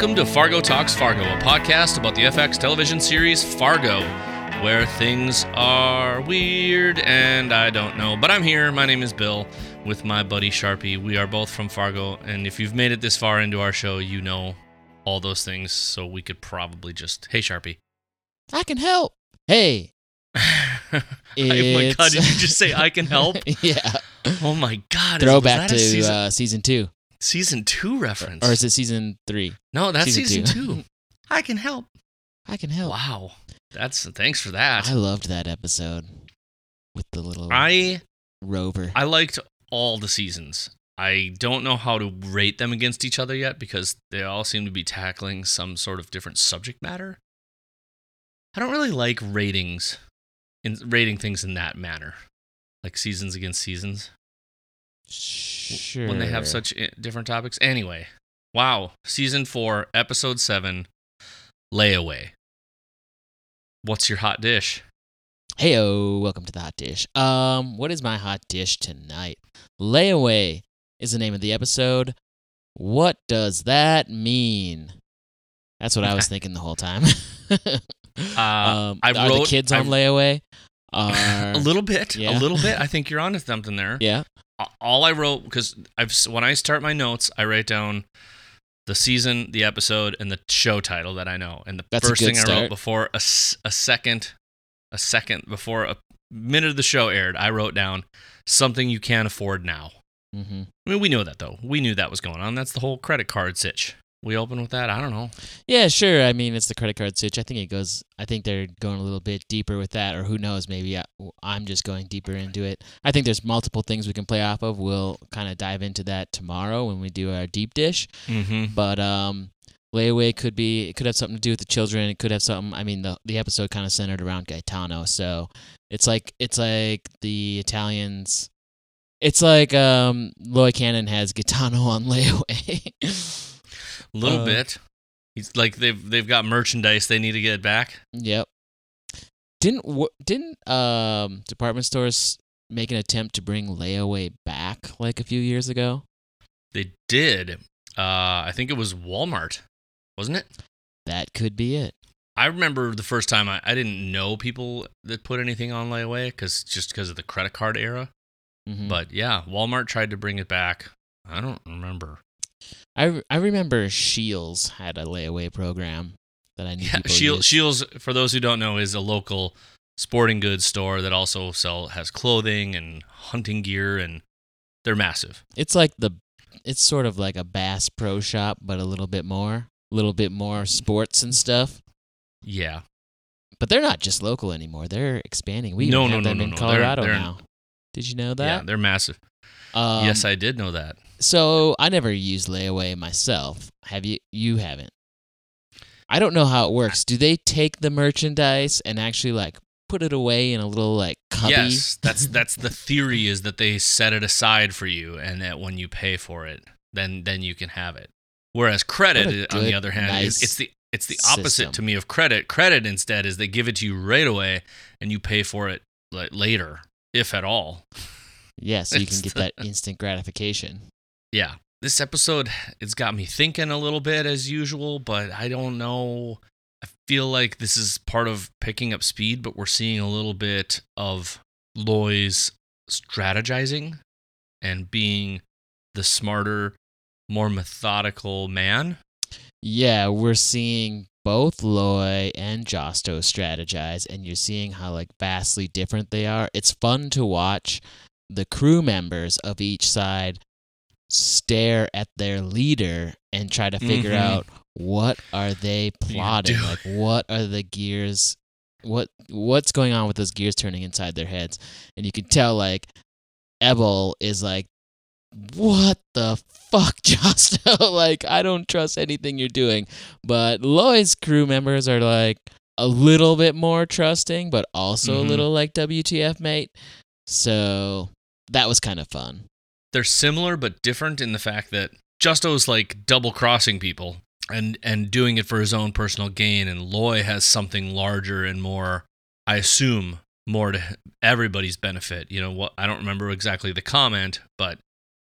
Welcome to Fargo Talks Fargo, a podcast about the FX television series Fargo, where things are weird and I don't know. But I'm here. My name is Bill with my buddy Sharpie. We are both from Fargo, and if you've made it this far into our show, you know all those things, so we could probably just, hey Sharpie. I can help. Hey. oh my god, did you just say I can help? yeah. Oh my god. Throwback is, to season, uh, season two. Season two reference? Or is it season three? no, that's season season two? two. I can help. I can help. Wow. That's thanks for that. I loved that episode with the little I rover. I liked all the seasons. I don't know how to rate them against each other yet because they all seem to be tackling some sort of different subject matter. I don't really like ratings in rating things in that manner. Like seasons against seasons sure. when they have such different topics. Anyway, wow, season 4, episode 7, layaway. What's your hot dish? Heyo, welcome to the hot dish. Um, what is my hot dish tonight? Layaway is the name of the episode. What does that mean? That's what I was thinking the whole time. Uh, um, I are the wrote- kids on I- layaway? Are, a little bit, yeah. a little bit. I think you're onto something there. yeah. All I wrote because I've when I start my notes, I write down the season, the episode, and the show title that I know. And the That's first thing I wrote start. before a second, a second before a minute of the show aired, I wrote down something you can't afford now. hmm I mean, we know that though. We knew that was going on. That's the whole credit card sitch. We open with that. I don't know. Yeah, sure. I mean, it's the credit card switch. I think it goes. I think they're going a little bit deeper with that, or who knows? Maybe I, I'm just going deeper into it. I think there's multiple things we can play off of. We'll kind of dive into that tomorrow when we do our deep dish. Mm-hmm. But um, layaway could be. It could have something to do with the children. It could have something. I mean, the the episode kind of centered around Gaetano, so it's like it's like the Italians. It's like um, Loy Cannon has Gaetano on layaway. A little Uh, bit. He's like they've they've got merchandise they need to get back. Yep. Didn't didn't um department stores make an attempt to bring layaway back like a few years ago? They did. Uh, I think it was Walmart, wasn't it? That could be it. I remember the first time I, I didn't know people that put anything on layaway because just because of the credit card era. Mhm. But yeah, Walmart tried to bring it back. I don't remember. I I remember Shields had a layaway program that I knew Yeah, people Shield, used. Shields, for those who don't know, is a local sporting goods store that also sell has clothing and hunting gear, and they're massive. It's like the it's sort of like a Bass Pro Shop, but a little bit more, a little bit more sports and stuff. Yeah, But they're not just local anymore. They're expanding. We No, have no, them no, in no. They're- Colorado they're- now. Did you know that? yeah, they're massive. Um, yes, I did know that. So I never used layaway myself. Have you? You haven't. I don't know how it works. Do they take the merchandise and actually like put it away in a little like cubby? Yes, that's that's the theory is that they set it aside for you, and that when you pay for it, then then you can have it. Whereas credit, What a uh, on the other hand, is it's the it's the opposite system. to me of credit. Credit instead is they give it to you right away, and you pay for it like later, if at all. yeah, so you can get that instant gratification. Yeah, this episode it's got me thinking a little bit as usual, but I don't know. I feel like this is part of picking up speed, but we're seeing a little bit of Loy's strategizing and being the smarter, more methodical man. Yeah, we're seeing both Loy and Josto strategize, and you're seeing how like vastly different they are. It's fun to watch the crew members of each side stare at their leader and try to figure Mhm. out what are they plotting, like what are the gears, what what's going on with those gears turning inside their heads, and you can tell like Ebal is like what the fuck, Josto? like, I don't trust anything you're doing. But Loy's crew members are like a little bit more trusting, but also Mhm. a little like WTF, mate. So that was kind of fun. They're similar but different in the fact that Josto's like double crossing people and and doing it for his own personal gain, and Loy has something larger and more, I assume, more to everybody's benefit. You know what? I don't remember exactly the comment, but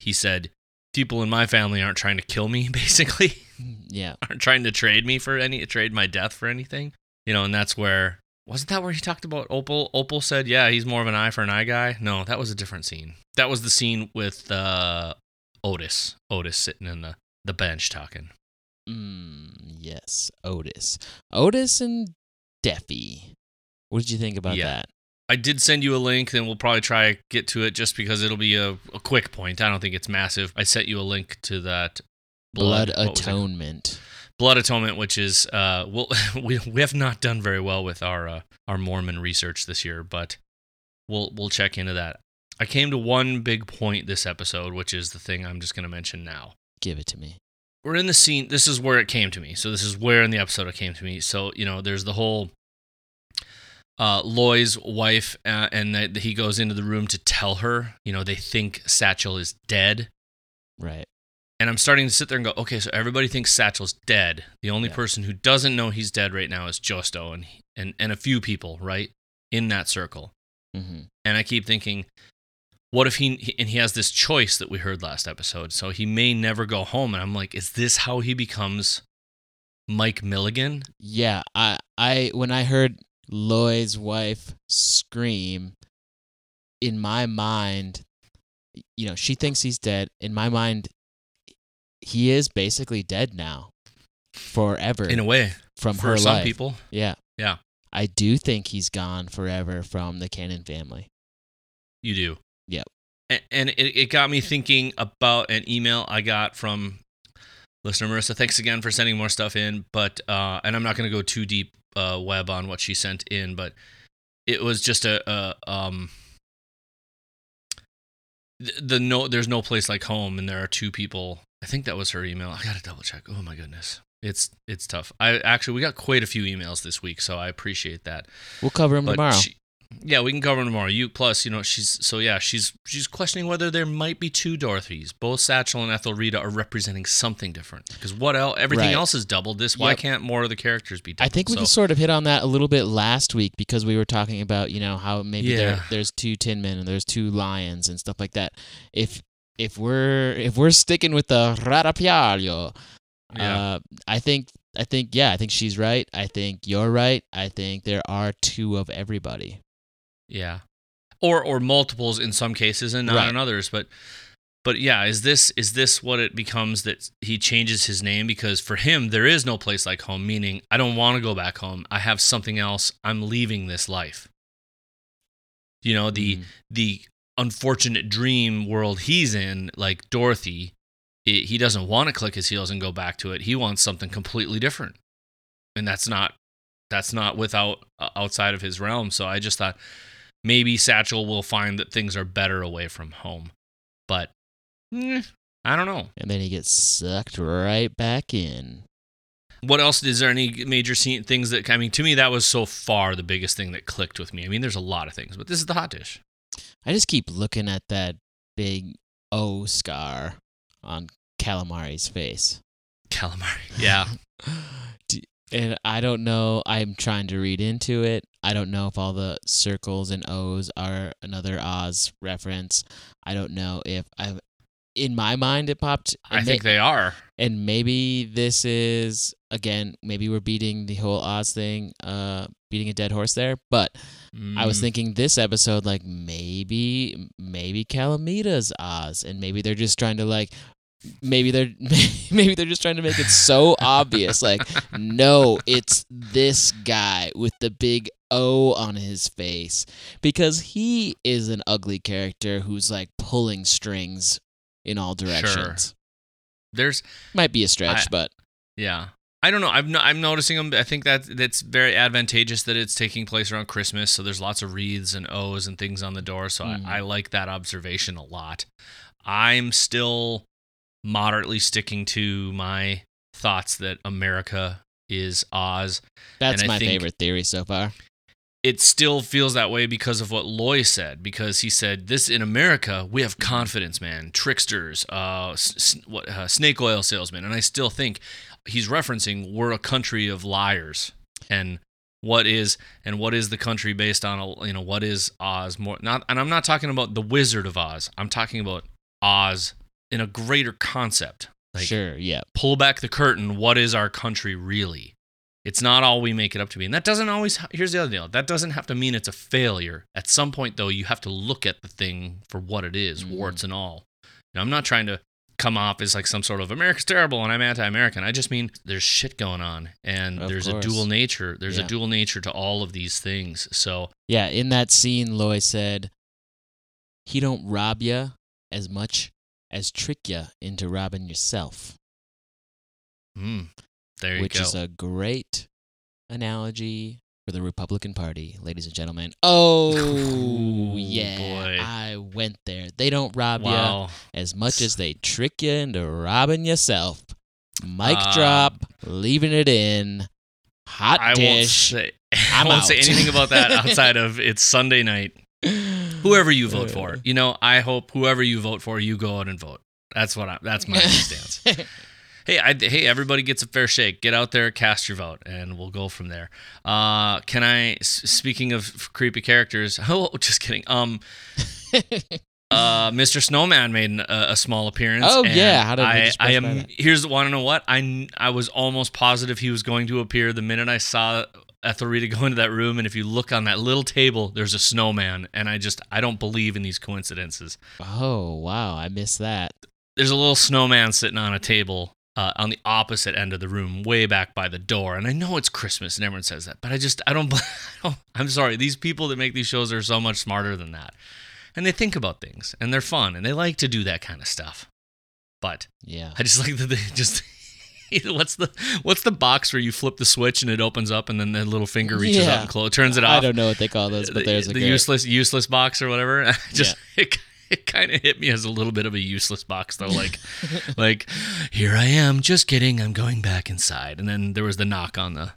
he said, "People in my family aren't trying to kill me." Basically, Yeah. aren't trying to trade me for any trade my death for anything. You know, and that's where wasn't that where he talked about Opal? Opal said, "Yeah, he's more of an eye for an eye guy." No, that was a different scene. That was the scene with uh, Odis. Odis sitting in the the bench talking. Mm, yes, Odis. Odis and Deafy. What did you think about Yeah. that? I did send you a link, and we'll probably try to get to it just because it'll be a, a quick point. I don't think it's massive. I sent you a link to that Blood, it? atonement. Blood atonement, which is uh, we'll, we we have not done very well with our uh, our Mormon research this year, but we'll we'll check into that. I came to one big point this episode, which is the thing I'm just going to mention now. Give it to me. We're in the scene. This is where it came to me. So this is where in the episode it came to me. So you know, there's the whole uh, Loy's wife, uh, and that he goes into the room to tell her. You know, they think Satchel is dead. Right. And I'm starting to sit there and go, okay, so everybody thinks Satchel's dead. The only Yeah. person who doesn't know he's dead right now is Josto and and and a few people, right, in that circle. hmm And I keep thinking, what if he and he has this choice that we heard last episode, so he may never go home. And I'm like, is this how he becomes Mike Milligan? Yeah. I, I, when I heard Lloyd's wife scream, in my mind, you know, she thinks he's dead. In my mind, he is basically dead now, forever In a way, from for her some life. people, Yeah. Yeah. I do think he's gone forever from the Cannon family. you do. Yep. And it, it got me thinking about an email I got from listener Marissa. Thanks again for sending more stuff in. But uh, and I'm not going to go too deep uh, web on what she sent in, but it was just a, a um the, the no there's no place like home and there are two people i think that was her email i gotta double check oh my goodness it's it's tough i actually we got quite a few emails this week so i appreciate that We'll cover them but tomorrow. she- yeah, we can cover them tomorrow. You plus, you know, she's so yeah, she's she's questioning whether there might be two Dorothys. Both Satchel and Ethelrida are representing something different. Because what else? Everything Right. else is doubled. This why can't more of the characters be doubled? I think we so, can sort of hit on that a little bit last week because we were talking about you know how maybe there Yeah. there's two Tin Men and there's two lions and stuff like that. If if we're if we're sticking with the Radapiaglio, Yeah. uh, I think I think yeah I think she's right. I think you're right. I think there are two of everybody. yeah, or or multiples in some cases and not Right. in others. But but yeah, is this is this what it becomes that he changes his name because for him there is no place like home. Meaning I don't want to go back home. I have something else. I'm leaving this life. You know the Mhm. the unfortunate dream world he's in, like Dorothy, i he doesn't want to click his heels and go back to it. He wants something completely different, and that's not that's not without uh, outside of his realm. So I just thought maybe Satchel will find that things are better away from home, but eh, I don't know. and then he gets sucked right back in. What else? Is there any major scene things that I mean? To me, that was so far the biggest thing that clicked with me. I mean, there's a lot of things, but this is the hot dish. I just keep looking at that big O scar on Calamari's face. Calamari. Yeah. And I don't know. I'm trying to read into it. I don't know if all the circles and O's are another Oz reference. I don't know if I. In my mind, it popped. I and think may- they are. and maybe this is again. Maybe we're beating the whole Oz thing. Uh, beating a dead horse there. But I was Mm, thinking this episode, like maybe maybe Calamita's Oz, and maybe they're just trying to like. Maybe they're maybe they're just trying to make it so obvious. Like, no, it's this guy with the big O on his face because he is an ugly character who's like pulling strings in all directions. there's Might be a stretch, I- but yeah. I don't know. I'm no, I'm noticing them. I think that that's very advantageous that it's taking place around Christmas. So there's lots of wreaths and O's and things on the door. So Mhm. I, I like that observation a lot. I'm still moderately sticking to my thoughts that America is Oz. that's my think- favorite theory so far. It still feels that way because of what Loy said. Because he said, "This in America, we have confidence, man, tricksters, uh, s- what uh, snake oil salesmen." And I still think he's referencing we're a country of liars. And what is and what is the country based on? a- You know, what is Oz? More not, and I'm not talking about the Wizard of Oz. I'm talking about Oz in a greater concept. Like, sure, yeah. pull back the curtain. What is our country really? It's not all we make it up to be. And that doesn't always, here's the other deal that doesn't have to mean it's a failure. At some point, though, you have to look at the thing for what it is, Mhm. warts and all. Now, I'm not trying to come off as like some sort of America's terrible and I'm anti American. I just mean there's shit going on and Of there's course. a dual nature. There's Yeah. a dual nature to all of these things. So, Yeah, in that scene, Loy said, "He don't rob ya as much as trick ya into robbing yourself," mm, there you which go. is a great analogy for the Republican Party, ladies and gentlemen. Oh, Ooh, yeah, boy. I went there. They don't rob wow. as much as they trick you into robbing yourself. Mic Uh, drop, leaving it in. Hot I won't dish. say, I won't say anything about that outside of it's Sunday night. whoever you vote Uh. for. You know, I hope whoever you vote for, you go out and vote. That's what I. That's my stance. Hey, I, hey, everybody gets a fair shake. Get out there, cast your vote, and we'll go from there. Uh, can I? Speaking of creepy characters, oh, just kidding. Um, uh, Mr. Snowman made a, a small appearance. Oh, yeah, how did I? I am. that? Here's want to know what I. I was almost positive he was going to appear the minute I saw Ethelrida go into that room. And if you look on that little table, there's a snowman, and I just I don't believe in these coincidences. oh wow, I missed that. there's a little snowman sitting on a table uh, on the opposite end of the room, way back by the door. And I know it's Christmas and everyone says that, but I just, I don't, I don't I'm sorry. These people that make these shows are so much smarter than that. And they think about things and they're fun and they like to do that kind of stuff. But Yeah. I just like that they just. What's the what's the box where you flip the switch and it opens up and then the little finger reaches Yeah. up and close, turns it off? I don't know what they call those, but the, there's a the great- useless useless box or whatever. Just it, it kind of hit me as a little bit of a useless box though. Like like here I am, just kidding. I'm going back inside, and then there was the knock on the.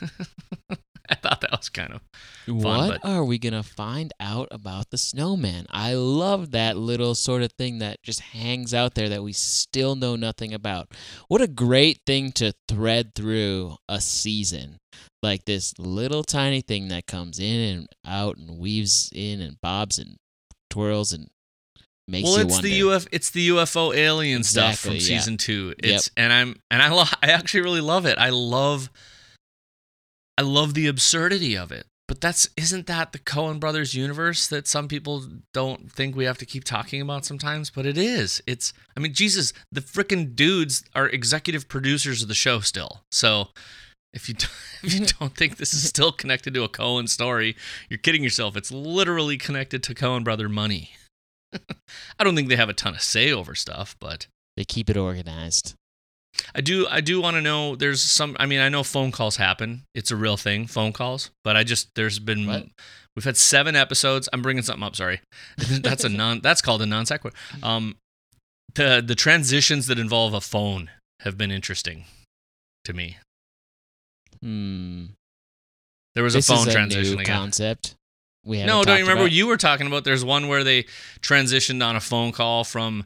I thought that was kind of what but- are we gonna find out about the snowman? I love that little sort of thing that just hangs out there that we still know nothing about. What a great thing to thread through a season. Like this little tiny thing that comes in and out and weaves in and bobs and twirls and makes well. It's wonder. the UF, it's the UFO alien stuff from Exactly, yeah. season two. It's and I'm and I lo- I actually really love it. I love I love the absurdity of it. But that's isn't that the Coen brothers universe that some people don't think we have to keep talking about sometimes, but it is. It's I mean Jesus, the freaking dudes are executive producers of the show still. So if you don't, if you don't think this is still connected to a Coen story, you're kidding yourself. It's literally connected to Coen brother money. I don't think they have a ton of say over stuff, but they keep it organized. I do I do want to know there's some I mean I know phone calls happen. It's a real thing, phone calls, but I just there's been What? we've had 7 episodes. I'm bringing something up, sorry. that's a non that's called a non sequitur. Um the the transitions that involve a phone have been interesting to me. Hmm. There was this a phone is a transition new again. concept. We No, don't you remember about. you were talking about? There's one where they transitioned on a phone call from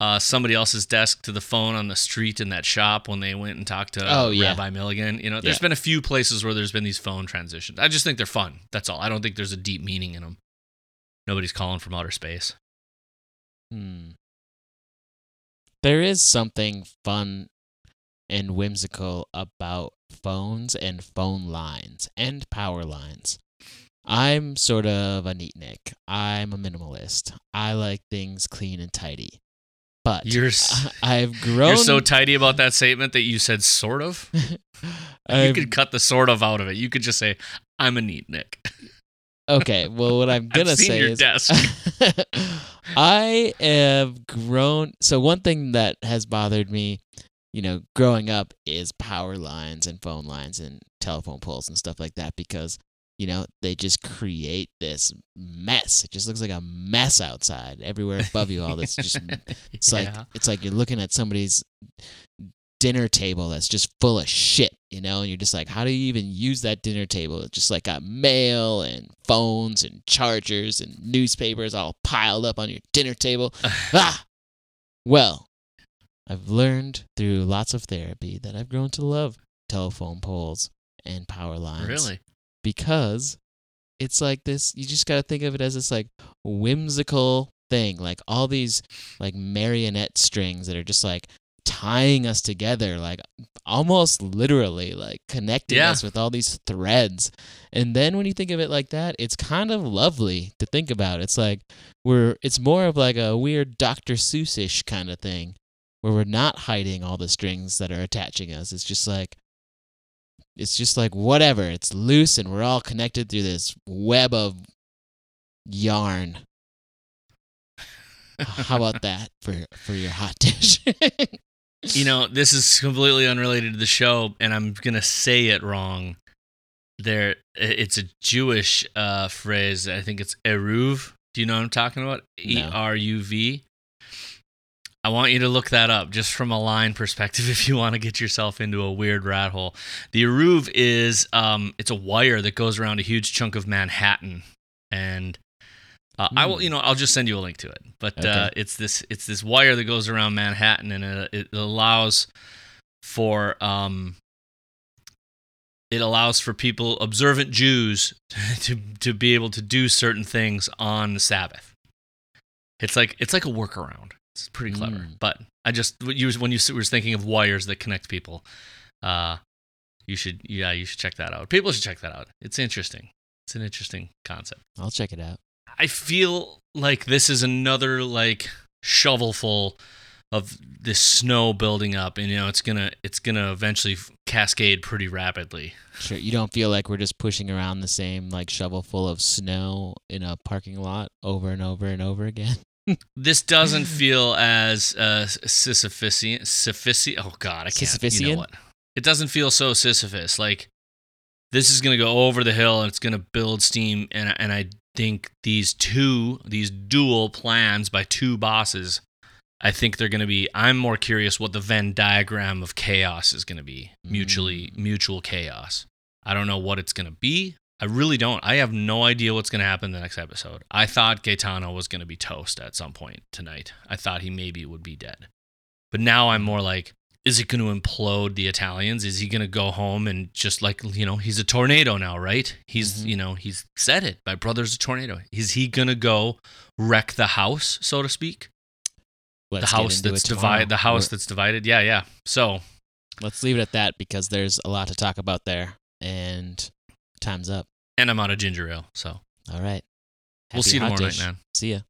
uh, somebody else's desk to the phone on the street in that shop when they went and talked to Oh, yeah. Rabbi Milligan. You know, there's Yeah. been a few places where there's been these phone transitions. I just think they're fun. That's all. I don't think there's a deep meaning in them. Nobody's calling from outer space. Hmm. There is something fun and whimsical about phones and phone lines and power lines. I'm sort of a neatnik. I'm a minimalist. I like things clean and tidy. But You're s- I've grown. You're so tidy about that statement that you said sort of. You could cut the sort of out of it. You could just say, "I'm a neat Nick." okay, well, what I'm gonna say your is, desk. I have grown. So one thing that has bothered me, you know, growing up is power lines and phone lines and telephone poles and stuff like that because you know they just create this mess. It just looks like a mess outside everywhere above you. All this just it's like it's like you're looking at somebody's dinner table that's just full of shit, you know, and you're just like, how do you even use that dinner table? It's just like got mail and phones and chargers and newspapers all piled up on your dinner table. ah! Well, I've learned through lots of therapy that I've grown to love telephone poles and power lines really. Because it's like this you just got to think of it as this like whimsical thing like all these like marionette strings that are just like tying us together, like almost literally, like connecting Yeah. us with all these threads. And then when you think of it like that, it's kind of lovely to think about. It's like we're, it's more of like a weird Dr. Seuss ish kind of thing where we're not hiding all the strings that are attaching us. It's just like, it's just like whatever. It's loose and we're all connected through this web of yarn. How about that for for your hot dish? You know, this is completely unrelated to the show, and I'm gonna say it wrong. There, it's a Jewish uh, phrase. I think it's eruv. Do you know what I'm talking about? E R U V. I want you to look that up just from a line perspective if you want to get yourself into a weird rat hole. The eruv is um, it's a wire that goes around a huge chunk of Manhattan, and uh, I will, Hmm. you know, I'll just send you a link to it. But Okay. uh, it's this it's this wire that goes around Manhattan, and it, it allows for um, it allows for people observant Jews to to be able to do certain things on the Sabbath. It's like it's like a workaround. It's pretty clever. Mm. But I just when you when you were thinking of wires that connect people, uh, you should yeah you should check that out. People should check that out. It's interesting. It's an interesting concept. I'll check it out. I feel like this is another like shovelful of this snow building up, and you know it's gonna it's gonna eventually cascade pretty rapidly. Sure, you don't feel like we're just pushing around the same like shovelful of snow in a parking lot over and over and over again. This doesn't feel as uh, Sisyphusian. Sisyphusi- Oh God, I can't. You know what? It doesn't feel so Sisyphus. Like this is gonna go over the hill and it's gonna build steam, and and I think these two, these dual plans by two bosses. I think they're going to be. I'm more curious what the Venn diagram of chaos is going to be. Mutually, mutual chaos. I don't know what it's going to be. I really don't. I have no idea what's going to happen in the next episode. I thought Gaetano was going to be toast at some point tonight. I thought he maybe would be dead. But now I'm more like, is it going to implode the Italians? Is he going to go home and just like, you know, he's a tornado now, right? He's, Mhm. you know, he's said it. My brother's a tornado. Is he going to go wreck the house, so to speak? Let's the house that's divided. The house We're- that's divided. Yeah, yeah. So Let's leave it at that because there's a lot to talk about there, and time's up. And I'm out of ginger ale. So All right. we'll see you tomorrow dish. night, man. See ya.